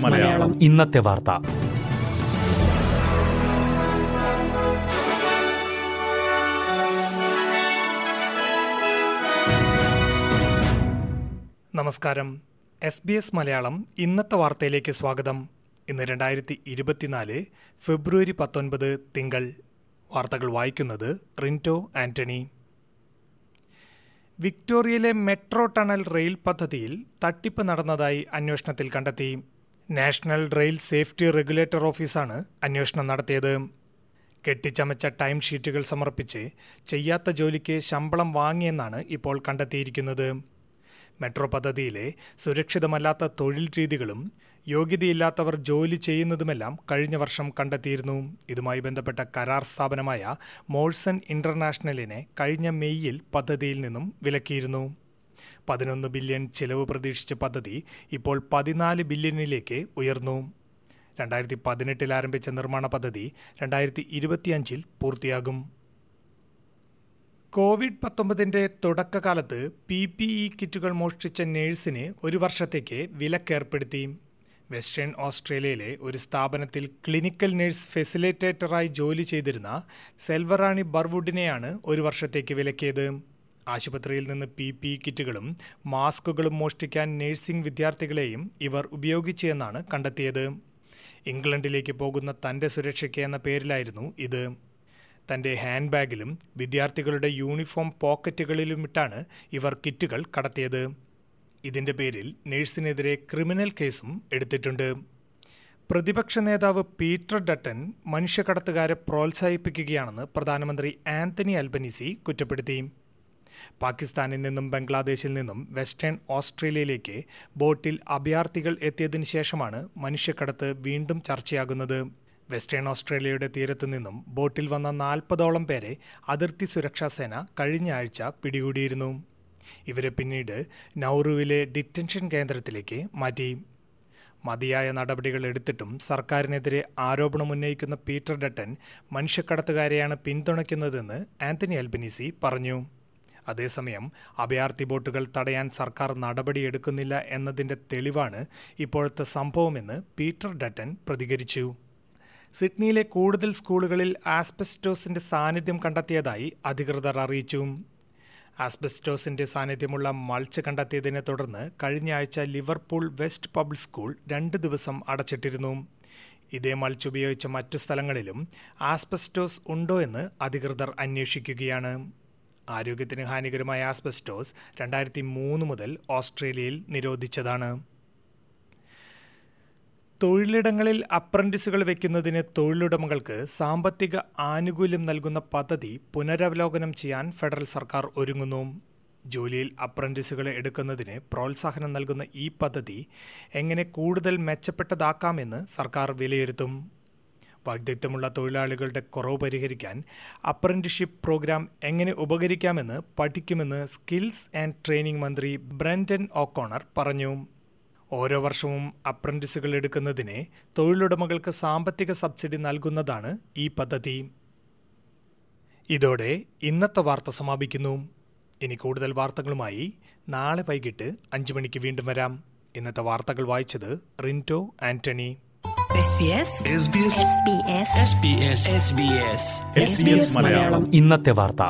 മലയാളം. ഇന്നത്തെ വാർത്ത. നമസ്കാരം. എസ് ബി എസ് മലയാളം ഇന്നത്തെ വാർത്തയിലേക്ക് സ്വാഗതം. ഇന്ന് രണ്ടായിരത്തി ഇരുപത്തിനാല് ഫെബ്രുവരി പത്തൊൻപത് തിങ്കൾ. വാർത്തകൾ വായിക്കുന്നത് റിന്റോ ആന്റണി. വിക്ടോറിയയിലെ മെട്രോ ടണൽ റെയിൽ പദ്ധതിയിൽ തട്ടിപ്പ് നടന്നതായി അന്വേഷണത്തിൽ കണ്ടെത്തി. നാഷണൽ റെയിൽ സേഫ്റ്റി റെഗുലേറ്റർ ഓഫീസാണ് അന്വേഷണം നടത്തിയത്. കെട്ടിച്ചമച്ച ടൈം ഷീറ്റുകൾ സമർപ്പിച്ച് ചെയ്യാത്ത ജോലിക്ക് ശമ്പളം വാങ്ങിയെന്നാണ് ഇപ്പോൾ കണ്ടെത്തിയിരിക്കുന്നത്. മെട്രോ പദ്ധതിയിലെ സുരക്ഷിതമല്ലാത്ത തൊഴിൽ രീതികളും യോഗ്യതയില്ലാത്തവർ ജോലി ചെയ്യുന്നതുമെല്ലാം കഴിഞ്ഞ വർഷം കണ്ടെത്തിയിരുന്നു. ഇതുമായി ബന്ധപ്പെട്ട കരാർ സ്ഥാപനമായ മോഴ്സൺ ഇന്റർനാഷണലിനെ കഴിഞ്ഞ മെയ്യിൽ പദ്ധതിയിൽ നിന്നും വിലക്കിയിരുന്നു. പതിനൊന്ന് ബില്യൺ ചിലവ് പ്രതീക്ഷിച്ച പദ്ധതി ഇപ്പോൾ പതിനാല് ബില്യണിലേക്ക് ഉയർന്നു. രണ്ടായിരത്തി പതിനെട്ടിൽ ആരംഭിച്ച നിർമ്മാണ പദ്ധതി രണ്ടായിരത്തി ഇരുപത്തിയഞ്ചിൽ പൂർത്തിയാകും. കോവിഡ് പത്തൊമ്പതിന്റെ തുടക്കകാലത്ത് പി പി ഇ കിറ്റുകൾ മോഷ്ടിച്ച നേഴ്സിന് ഒരു വർഷത്തേക്ക് വിലക്കേർപ്പെടുത്തി. വെസ്റ്റേൺ ഓസ്ട്രേലിയയിലെ ഒരു സ്ഥാപനത്തിൽ ക്ലിനിക്കൽ നേഴ്സ് ഫെസിലിറ്റേറ്ററായി ജോലി ചെയ്തിരുന്ന സെൽവറാണി ബർവുഡിനെയാണ് ഒരു വർഷത്തേക്ക് വിലക്കിയത്. ആശുപത്രിയിൽ നിന്ന് പി പി ഇ കിറ്റുകളും മാസ്കുകളും മോഷ്ടിക്കാൻ നേഴ്സിംഗ് വിദ്യാർത്ഥികളെയും ഇവർ ഉപയോഗിച്ചെന്നാണ് കണ്ടെത്തിയത്. ഇംഗ്ലണ്ടിലേക്ക് പോകുന്ന തന്റെ സുരക്ഷയ്ക്ക് എന്ന പേരിലായിരുന്നു ഇത്. തന്റെ ഹാൻഡ് ബാഗിലും വിദ്യാർത്ഥികളുടെ യൂണിഫോം പോക്കറ്റുകളിലുമിട്ടാണ് ഇവർ കിറ്റുകൾ കടത്തിയത്. ഇതിന്റെ പേരിൽ നഴ്സിനെതിരെ ക്രിമിനൽ കേസും എടുത്തിട്ടുണ്ട്. പ്രതിപക്ഷ നേതാവ് പീറ്റർ ഡട്ടൻ മനുഷ്യക്കടത്തുകാരെ പ്രോത്സാഹിപ്പിക്കുകയാണെന്ന് പ്രധാനമന്ത്രി ആന്റണി അൽബനീസി കുറ്റപ്പെടുത്തി. പാകിസ്ഥാനിൽ നിന്നും ബംഗ്ലാദേശിൽ നിന്നും വെസ്റ്റേൺ ഓസ്ട്രേലിയയിലേക്ക് ബോട്ടിൽ അഭയാർത്ഥികൾ എത്തിയതിനു ശേഷമാണ് മനുഷ്യക്കടത്ത് വീണ്ടും ചർച്ചയാകുന്നത്. വെസ്റ്റേൺ ഓസ്ട്രേലിയയുടെ തീരത്തു നിന്നും ബോട്ടിൽ വന്ന നാൽപ്പതോളം പേരെ അതിർത്തി സുരക്ഷാ സേന കഴിഞ്ഞ ആഴ്ച പിടികൂടിയിരുന്നു. ഇവരെ പിന്നീട് നൗറുവിലെ ഡിറ്റൻഷൻ കേന്ദ്രത്തിലേക്ക് മാറ്റി. മതിയായ നടപടികൾ എടുത്തിട്ടും സർക്കാരിനെതിരെ ആരോപണം ഉന്നയിക്കുന്ന പീറ്റർ ഡട്ടൻ മനുഷ്യക്കടത്തുകാരെയാണ് പിന്തുണയ്ക്കുന്നതെന്ന് ആന്റണി അൽബനീസി പറഞ്ഞു. അതേസമയം അഭയാർത്ഥി ബോട്ടുകൾ തടയാൻ സർക്കാർ നടപടിയെടുക്കുന്നില്ല എന്നതിന്റെ തെളിവാണ് ഇപ്പോഴത്തെ സംഭവമെന്ന് പീറ്റർ ഡട്ടൻ പ്രതികരിച്ചു. സിഡ്നിയിലെ കൂടുതൽ സ്കൂളുകളിൽ ആസ്ബെസ്റ്റോസിന്റെ സാന്നിധ്യം കണ്ടെത്തിയതായി അധികൃതർ അറിയിച്ചു. ആസ്ബെസ്റ്റോസിന്റെ സാന്നിധ്യമുള്ള മൾച്ച് കണ്ടെത്തിയതിനെ തുടർന്ന് കഴിഞ്ഞ ആഴ്ച ലിവർപൂൾ വെസ്റ്റ് പബ്ലിക് സ്കൂൾ രണ്ട് ദിവസം അടച്ചിട്ടിരുന്നു. ഇതേ മൾച്ച് ഉപയോഗിച്ച മറ്റു സ്ഥലങ്ങളിലും ആസ്ബെസ്റ്റോസ് ഉണ്ടോ എന്ന് അധികൃതർ അന്വേഷിക്കുകയാണ്. ആരോഗ്യത്തിന് ഹാനികരമായ ആസ്ബെസ്റ്റോസ് രണ്ടായിരത്തി മൂന്ന് മുതൽ ഓസ്ട്രേലിയയിൽ നിരോധിച്ചതാണ്. തൊഴിലിടങ്ങളിൽ അപ്രന്റീസുകൾ വയ്ക്കുന്നതിന് തൊഴിലുടമകൾക്ക് സാമ്പത്തിക ആനുകൂല്യം നൽകുന്ന പദ്ധതി പുനരവലോകനം ചെയ്യാൻ ഫെഡറൽ സർക്കാർ ഒരുങ്ങുന്നു. ജോലിയിൽ അപ്രന്റീസുകളെ എടുക്കുന്നതിന് പ്രോത്സാഹനം നൽകുന്ന ഈ പദ്ധതി എങ്ങനെ കൂടുതൽ മെച്ചപ്പെട്ടതാക്കാമെന്ന് സർക്കാർ വിലയിരുത്തും. വൈദഗ്ധ്യമുള്ള തൊഴിലാളികളുടെ കുറവ് പരിഹരിക്കാൻ അപ്രന്റിഷിപ്പ് പ്രോഗ്രാം എങ്ങനെ ഉപകരിക്കാമെന്ന് പഠിക്കുമെന്ന് സ്കിൽസ് ആൻഡ് ട്രെയിനിംഗ് മന്ത്രി ബ്രൻഡൻ ഓക്കോണർ പറഞ്ഞു. ഓരോ വർഷവും അപ്രന്റീസുകൾ എടുക്കുന്നതിന് തൊഴിലുടമകൾക്ക് സാമ്പത്തിക സബ്സിഡി നൽകുന്നതാണ് ഈ പദ്ധതി. ഇതോടെ ഇന്നത്തെ വാർത്ത സമാപിക്കുന്നു. ഇനി കൂടുതൽ വാർത്തകളുമായി നാളെ വൈകിട്ട് അഞ്ച് മണിക്ക് വീണ്ടും വരാം. ഇന്നത്തെ വാർത്തകൾ വായിച്ചത് Rinto Antony. SBS SBS SBS SBS SBS ഇന്നത്തെ വാർത്ത.